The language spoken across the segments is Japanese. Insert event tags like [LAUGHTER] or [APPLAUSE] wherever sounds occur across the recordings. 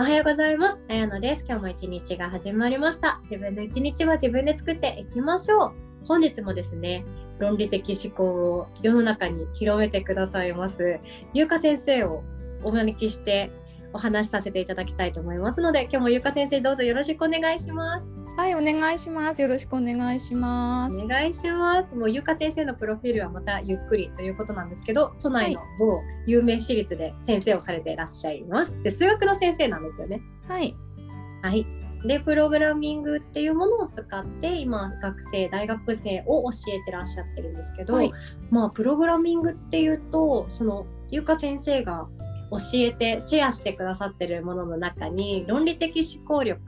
おはようございます。あやのです。今日も一日が始まりました。自分の一日は自分で作っていきましょう。本日もですね、論理的思考を世の中に広めてくださいます、ゆうか先生をお招きしてお話しさせていただきたいと思いますので、今日もゆうか先生どうぞよろしくお願いします。はい、お願いします。よろしくお願いします。お願いします。もうゆうか先生のプロフィールはまたゆっくりということなんですけど、都内の某有名私立で先生をされていらっしゃいます。で、数学の先生なんですよね。はい、はい。で、プログラミングっていうものを使って、今、学生、大学生を教えてらっしゃってるんですけど、はいまあ、プログラミングっていうと、その、ゆうか先生が教えて、シェアしてくださってるものの中に、論理的思考力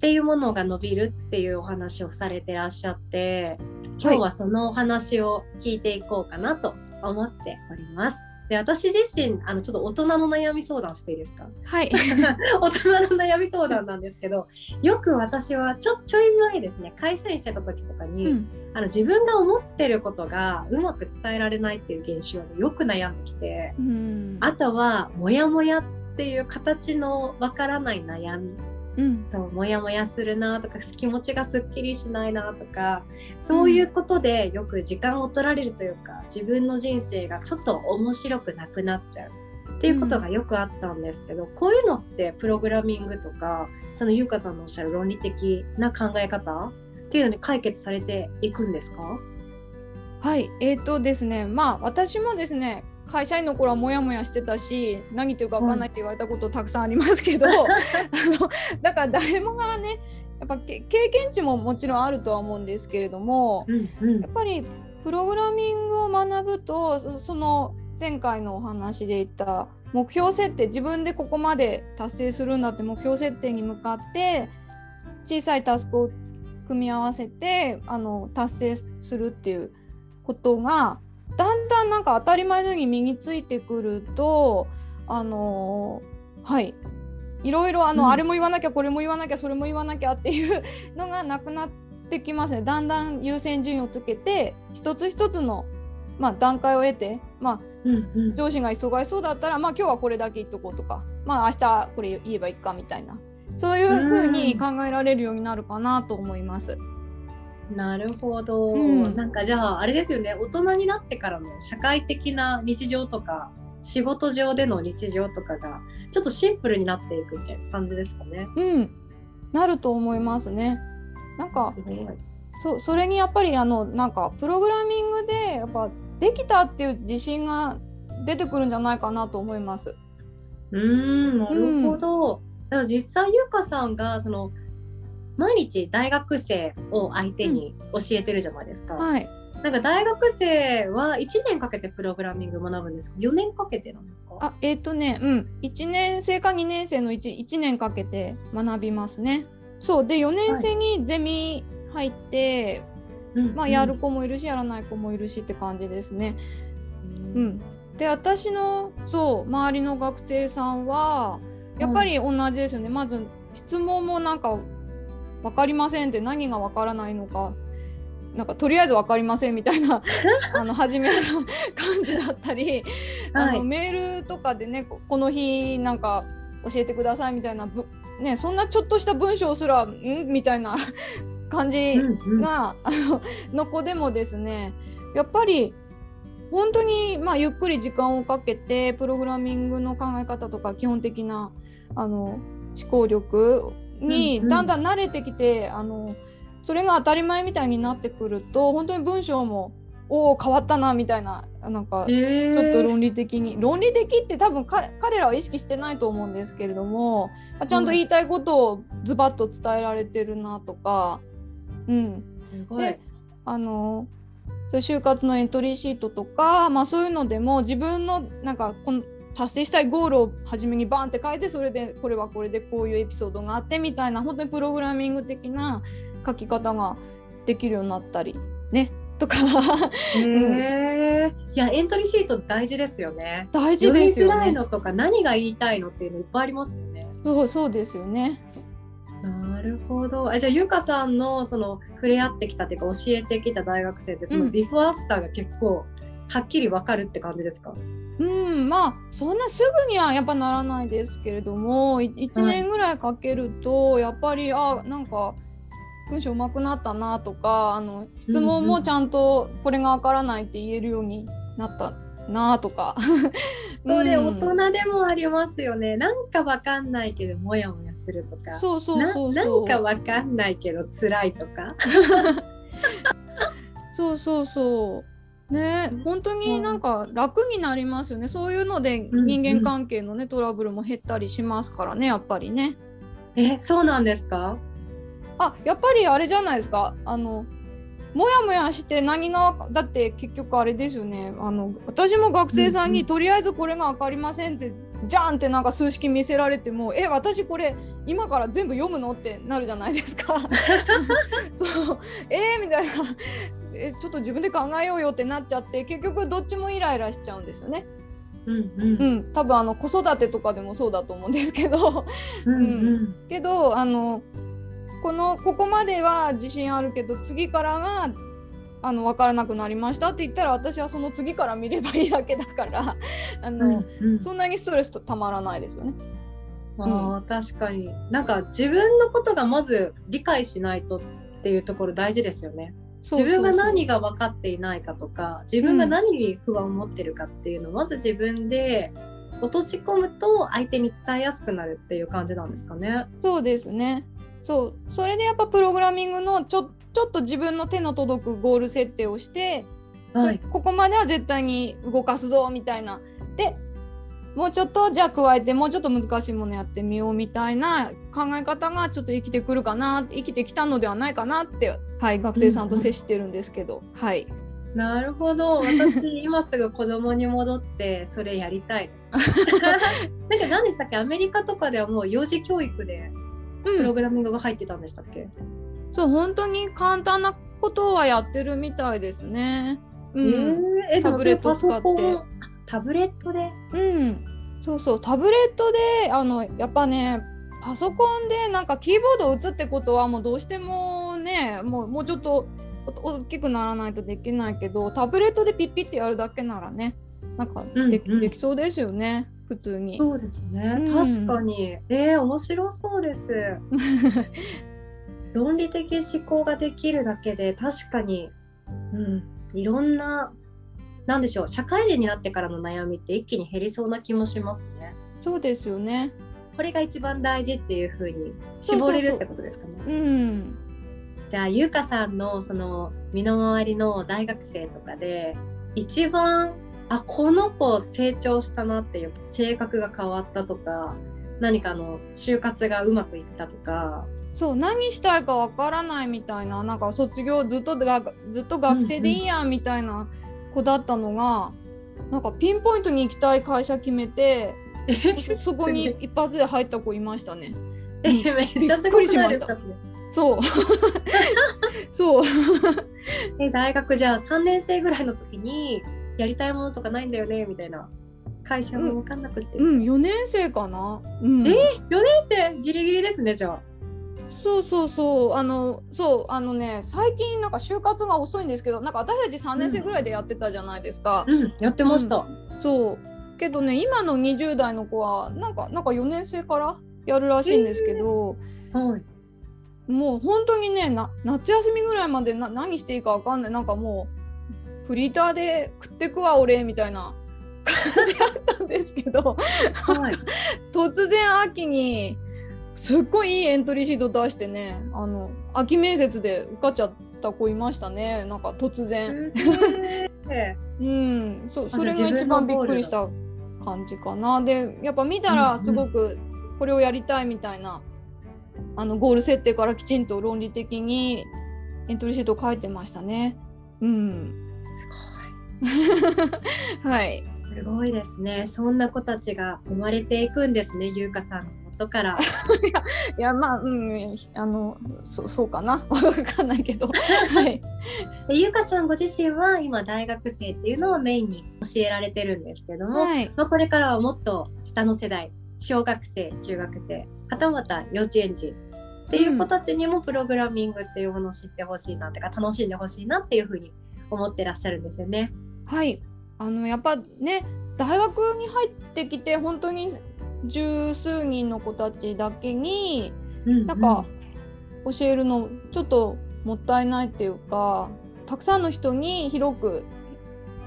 っていうものが伸びるっていうお話をされてらっしゃって、今日はそのお話を聞いていこうかなと思っております。で私自身あのちょっと大人の悩み相談していいですか？はい、[LAUGHS] 大人の悩み相談なんですけどよく私はちょちょい前ですね会社員してた時とかに、うん、あの自分が思ってることがうまく伝えられないっていう現象によく悩んできてうん、あとはモヤモヤっていう形のわからない悩みうん、そうモヤモヤするなとか気持ちがすっきりしないなとかそういうことでよく時間を取られるというか自分の人生がちょっと面白くなくなっちゃう。っていうことがよくあったんですけど、こういうのってプログラミングとかそのゆうかさんのおっしゃる論理的な考え方？っていうのに解決されていくんですか？はい、えーとですね、まあ私もですね、会社員の頃はモヤモヤしてたし、何言ってるかわかんないって言われたことたくさんありますけど、[LAUGHS] あのだから誰もがね、やっぱけ経験値ももちろんあるとは思うんですけれども、うんうん。やっぱりプログラミングを学ぶとそその前回のお話で言った目標設定自分でここまで達成するんだって目標設定に向かって小さいタスクを組み合わせてあの達成するっていうことがだんだんなんか当たり前のように身についてくるとあのはい。いろいろあの、うん。あれも言わなきゃこれも言わなきゃそれも言わなきゃっていうのがなくなってきますね。だんだん優先順位をつけて一つ一つの、まあ、段階を得て、まあ、うんうん。上司が忙しそうだったら、まあ、今日はこれだけ言っとこうとか、まあ、明日これ言えばいいかみたいな。そういうふうに考えられるようになるかなと思います。なるほど、うんなんかじゃああれですよね大人になってからの社会的な日常とか仕事上での日常とかがちょっとシンプルになっていくみたいな感じですかね。うん、なると思いますね。なんか。そそれにやっぱりあのなんかプログラミングでやっぱできたっていう自信が出てくるんじゃないかなと思います。うーんなるほど。だから実際ゆうかさんがその毎日大学生を相手に教えてるじゃないですか。はい。なんか大学生は1年かけてプログラミング学ぶんですか ?4 年かけてなんですか？あえっ、とねうん1年生か2年生の 1, 1年かけて学びますね。そうで4年生にゼミ入って、うんまあ、やる子もいるしやらない子もいるしって感じですね。うん、で私のそう周りの学生さんはやっぱり同じですよね、まず質問もなんか分かりませんって何が分からないのかなんかとりあえず分かりませんみたいな [LAUGHS] あの初めの感じだったり、あはい。のメールとかでねここの日なんか教えてくださいみたいなぶねそんなちょっとした文章すらん？みたいな [LAUGHS] 感じうんうん。が、あのの子でもですねやっぱり本当に、まあ、ゆっくり時間をかけてプログラミングの考え方とか基本的なあの思考力にだんだん慣れてきて、あのそれが当たり前みたいになってくると本当に文章もおお変わったなみたいななんかちょっと論理的に。論理的って多分彼彼らは意識してないと思うんですけれどもあちゃんと言いたいことをズバッと伝えられてるなとか、うん、すごい。であの就活のエントリーシートとか、まあ、そういうのでも自分のなんかこの達成したいゴールを初めにバンって書いてそれでこれはこれでこういうエピソードがあってみたいな本当にプログラミング的な書き方ができるようになったりねとかへえ、[LAUGHS] いやエントリーシート大事ですよね。大事ですよね。のとか何が言いたいのっていうのいっぱいありますよね。そうそうですよね。なるほど。あじゃあゆかさんのその触れ合ってきたっていうか教えてきた大学生ってそのうんビフォーアフターが結構はっきりわかるって感じですか？うんまあそんなすぐにはやっぱならないですけれども1年ぐらいかけると、やっぱりあなんか文章上手くなったなとかあの質問もちゃんとこれがわからないって言えるようになったなとか。[LAUGHS] それ大人でもありますよね、なんかわかんないけどモヤモヤするとか。そうそうそうなんかわかんないけど辛いとか。[LAUGHS] そうそうそうね本当になんか楽になりますよね。そういうので人間関係のね、トラブルも減ったりしますからねやっぱりね。えそうなんですか？あやっぱりあれじゃないですか。あのもやもやして何がだって結局あれですよね。あの私も学生さんに、とりあえずこれが分かりませんってじゃんってなんか数式見せられてもえ私これ今から全部読むの？ってなるじゃないですか。[LAUGHS] そう。えー、みたいなえちょっと自分で考えようよってなっちゃって結局どっちもイライラしちゃうんですよね。うん、うん。うん、多分あの子育てとかでもそうだと思うんですけど、うん、うん、けどあのこのここまでは自信あるけど次からがあの分からなくなりましたって言ったら私はその次から見ればいいだけだから。[LAUGHS] あの、うんうん、そんなにストレスとたまらないですよね。あうん、確かに。なんか自分のことがまず理解しないとっていうところ大事ですよね。自分が何が分かっていないかとか自分が何に不安を持ってるかっていうのをまず自分で落とし込むと相手に伝えやすくなるっていう感じなんですかね。そうですね。そう。それでやっぱプログラミングのちょちょっと自分の手の届くゴール設定をして、はい、ここまでは絶対に動かすぞみたいな。でもうちょっとじゃあ加えてもうちょっと難しいものやってみようみたいな考え方がちょっと生きてくるかな生きてきたのではないかなって、はい、学生さんと接してるんですけど、[LAUGHS] はい。なるほど。私今すぐ子供に戻ってそれやりたいです。[LAUGHS] なんか何でしたっけ？アメリカとかではもう幼児教育でプログラミングが入ってたんでしたっけ、うん、そう本当に簡単なことはやってるみたいですね。うん、えー、タブレット使ってタブレットで？うんそうそうタブレットであのやっぱねパソコンでなんかキーボードを打つってことはもうどうしてもねもうもうちょっと大きくならないとできないけどタブレットでピッピッてやるだけならねなんかでうんうん、できそうですよね。普通に。そうですね、うん、確かに。えー、面白そうです。[LAUGHS] 論理的思考ができるだけで確かに、うん、いろんななんでしょう社会人になってからの悩みって一気に減りそうな気もしますね。そうですよね。これが一番大事っていう風に絞れるってことですかね。うん。じゃあ優香さんのその身の回りの大学生とかで一番あこの子成長したなっていう性格が変わったとか何かの就活がうまくいったとかそう何したいかわからないみたいななんか卒業ずっとがずっと学生でいいやんみたいな子だったのが、なんかピンポイントに行きたい会社決めてそこに一発で入った子いましたね。えめっちゃすごいですか？そう。そう。[LAUGHS] え大学じゃあ3年生ぐらいの時にやりたいものとかないんだよね？みたいな会社も分かんなくて、うん、うん、4年生かな、うん、えー、4年生？ギリギリですねじゃあそうそうそう。あのそうあのね最近なんか就活が遅いんですけどなんか私たち3年生ぐらいでやってたじゃないですか、うん、うん、やってました、そう。けどね今の20代の子はなんかなんか4年生からやるらしいんですけど、えー、はい。もう本当にね夏休みぐらいまでな何していいか分かんない。なんかもうフリーターで食ってくわ俺みたいな [LAUGHS] 感じだったんですけど、はい、[LAUGHS] 突然秋にすっごいいいエントリーシート出してねあの秋面接で受かっちゃった子いましたねなんか突然。うん、そそれが一番びっくりした感じかな。でやっぱ見たらすごくこれをやりたいみたいな、うんうん、あのゴール設定からきちんと論理的にエントリーシート書いてましたね。うんすごい。[LAUGHS] はい。すごいですね。そんな子たちが生まれていくんですね、ゆうかさんの元から。[LAUGHS] いや、まあ、うん、あの、そそうかな。[LAUGHS] わかんないけど。[LAUGHS] はい。で、ゆうかさんご自身は今大学生っていうのをメインに教えられてるんですけども、はい、まあ、これからはもっと下の世代、小学生、中学生、はたまた幼稚園児っていう子たちにもプログラミングっていうものを知ってほしいなってか楽しんでほしいなっていうふうに思ってらっしゃるんですよね。はいあのやっぱね大学に入ってきて本当に十数人の子たちだけに、うん。うんなんか教えるのちょっともったいないっていうかたくさんの人に広く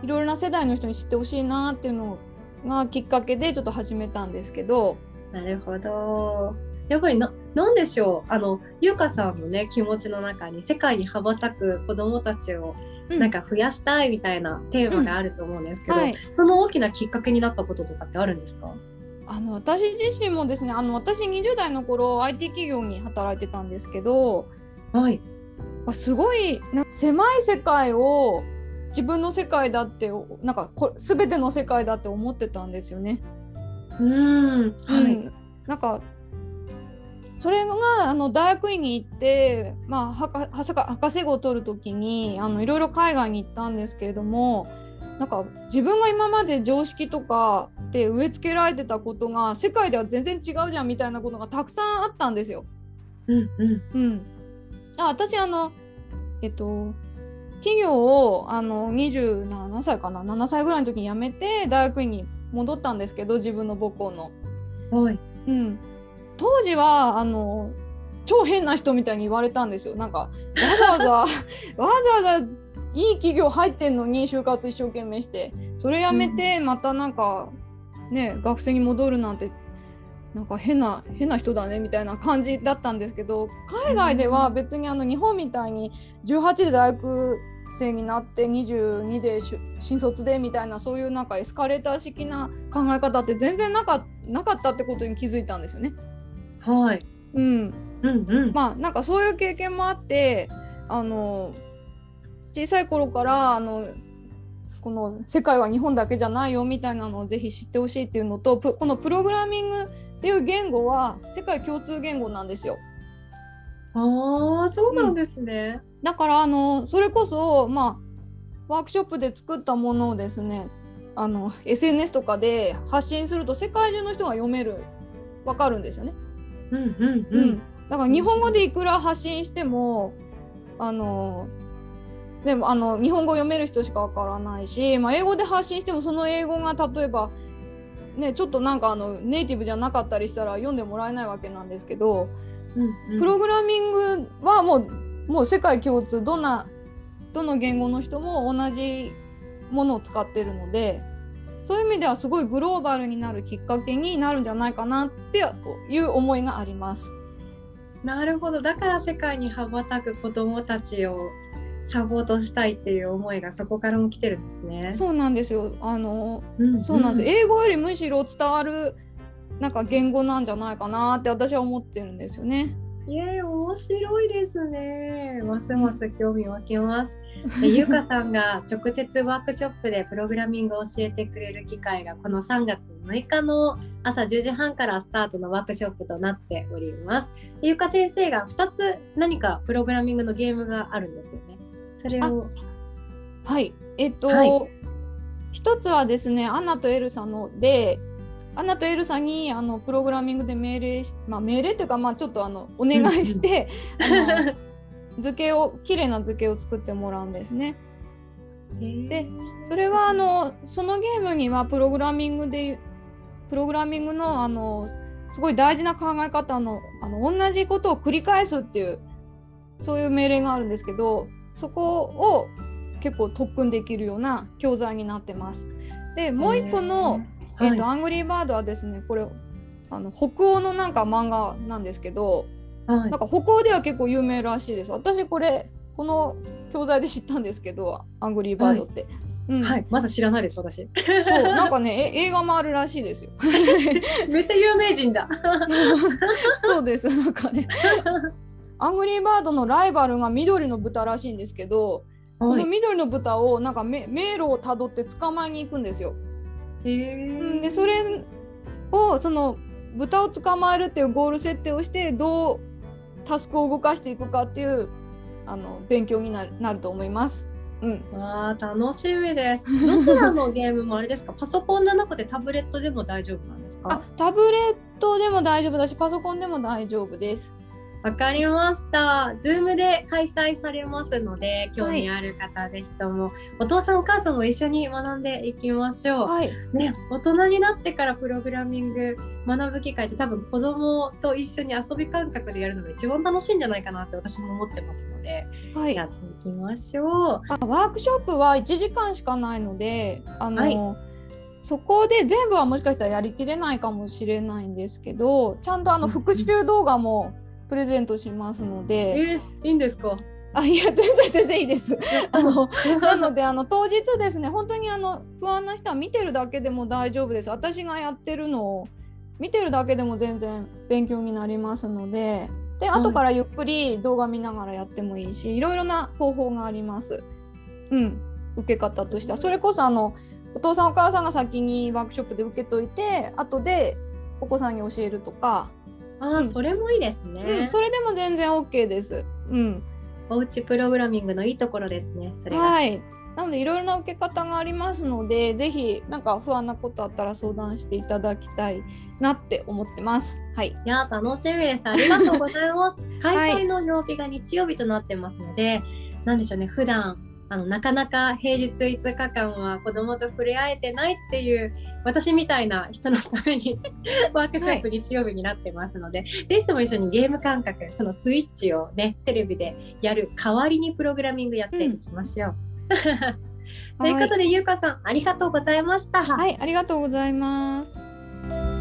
いろいろな世代の人に知ってほしいなっていうのがきっかけでちょっと始めたんですけど、なるほど。やっぱりななんでしょう？あの優香さんのね気持ちの中に世界に羽ばたく子どもたちをうん。なんか増やしたいみたいなテーマがあると思うんですけど、うんはい。その大きなきっかけになったこととかってあるんですか？あの私自身もですねあの私20代の頃 IT 企業に働いてたんですけどはい。まあすごいな狭い世界を自分の世界だってなんかこ全ての世界だって思ってたんですよね。うん。はい。うんなんかそれがあの大学院に行って、まあ、博士号を取る時にあのいろいろ海外に行ったんですけれどもなんか自分が今まで常識とかで植え付けられてたことが世界では全然違うじゃんみたいなことがたくさんあったんですよ。うんうん。うん、あ私あのえっと企業をあの27歳かな7歳ぐらいの時に辞めて大学院に戻ったんですけど自分の母校の。はい。うん、当時はあの超変な人みたいに言われたんですよ。なんかわざわざ [LAUGHS] わざわざいい企業入ってんのに就活一生懸命してそれやめてまたなんかね学生に戻るなんてなんか変な変な人だねみたいな感じだったんですけど海外では別にあの日本みたいに18で大学生になって22で新卒でみたいなそういうなんかエスカレーター式な考え方って全然なかなかったってことに気づいたんですよね。はい。うん、うんうん。まあなんかそういう経験もあってあの小さい頃からあのこの世界は日本だけじゃないよみたいなのをぜひ知ってほしいっていうのとプこのプログラミングっていう言語は世界共通言語なんですよ。ああ、そうなんですね。だからあのそれこそまあワークショップで作ったものをですねあの SNS とかで発信すると世界中の人が読めるわかるんですよね。うんうんううんん。だから日本語でいくら発信してもあのでもあの日本語読める人しかわからないし、まあ、英語で発信してもその英語が例えば、ね、ちょっとなんかあのネイティブじゃなかったりしたら読んでもらえないわけなんですけど、うんうんプログラミングはもうもう世界共通どんなどの言語の人も同じものを使ってるのでそういう意味ではすごいグローバルになるきっかけになるんじゃないかなっていう思いがあります。なるほど。だから世界に羽ばたく子どもたちをサポートしたいっていう思いがそこからも来てるんですね。そうなんですよ。あの、うんそうなんです。英語よりむしろ伝わるなんか言語なんじゃないかなって私は思ってるんですよね。いえ、面白いですね。ますます興味湧きます。で [LAUGHS] ゆうかさんが直接ワークショップでプログラミングを教えてくれる機会がこの3月6日の朝10時半からスタートのワークショップとなっております。でゆうか先生が2つ何かプログラミングのゲームがあるんですよね。それを。はい。えっと、はい一つはですね、アナとエルサので、アナとエルサにあのプログラミングで命令し、まあ命令っていうかまあちょっとあのお願いして、[LAUGHS] 図形を綺麗な図形を作ってもらうんですね。でそれはあのそのゲームにはプログラミングでプログラミングのあのすごい大事な考え方のあの同じことを繰り返すっていうそういう命令があるんですけどそこを結構特訓できるような教材になってます。でもう一個の、えーとアングリーバードはですねこれあの北欧のなんか漫画なんですけどはいなんか北欧では結構有名らしいです。私これこの教材で知ったんですけどアングリーバードって。うんはい、まだ知らないです、私。そうなんかねえ映画もあるらしいですよ。[LAUGHS] めっちゃ有名人じゃん。[LAUGHS] そうですなんかねアングリーバードのライバルが緑の豚らしいんですけど、その緑の豚をなんかめ迷路をたどって捕まえに行くんですよ。へーうんでそれをその豚を捕まえるっていうゴール設定をしてどうタスクを動かしていくかっていうあの勉強になるなると思います。うん、わあ楽しみです。[LAUGHS] どちらのゲームもあれですか？パソコンじゃなくてタブレットでも大丈夫なんですあかタブレットでも大丈夫だしパソコンでも大丈夫です。わかりました。ズームで開催されますので、興味ある方ぜひとも、お父さんお母さんも一緒に学んでいきましょう。はい。ね、大人になってからプログラミング学ぶ機会って多分子供と一緒に遊び感覚でやるのが一番楽しいんじゃないかなって私も思ってますので、はい。やっていきましょう。あワークショップは1時間しかないのであの、はいそこで全部はもしかしたらやりきれないかもしれないんですけどちゃんとあのうん復習動画もプレゼントしますので、えー、いいんですか？あいや全然全然いいです。あのなのであの当日ですね本当にあの不安な人は見てるだけでも大丈夫です。私がやってるのを見てるだけでも全然勉強になりますのでではい後からゆっくり動画見ながらやってもいいしいろいろな方法があります。うん受け方としてはそれこそあのお父さんお母さんが先にワークショップで受けといて後でお子さんに教えるとか、ああ、うんそれもいいですうんね。それでも全然 OK です。うんおうちプログラミングのいいところですね。それが。はい。なのでいろいろな受け方がありますので、ぜひなんか不安なことあったら相談していただきたいなって思ってます。はい。いや楽しみです。ありがとうございます。[LAUGHS] 開催の曜日が日曜日となってますので、なんでしょうね。普段あのなかなか平日5日間は子供と触れ合えてないっていう私みたいな人のために [LAUGHS] ワークショップ日曜日になってますので、ぜひとも一緒にゲーム感覚そのスイッチをねテレビでやる代わりにプログラミングやっていきましょう。[LAUGHS] ということで、ゆうかさんありがとうございました。はい、ありがとうございます。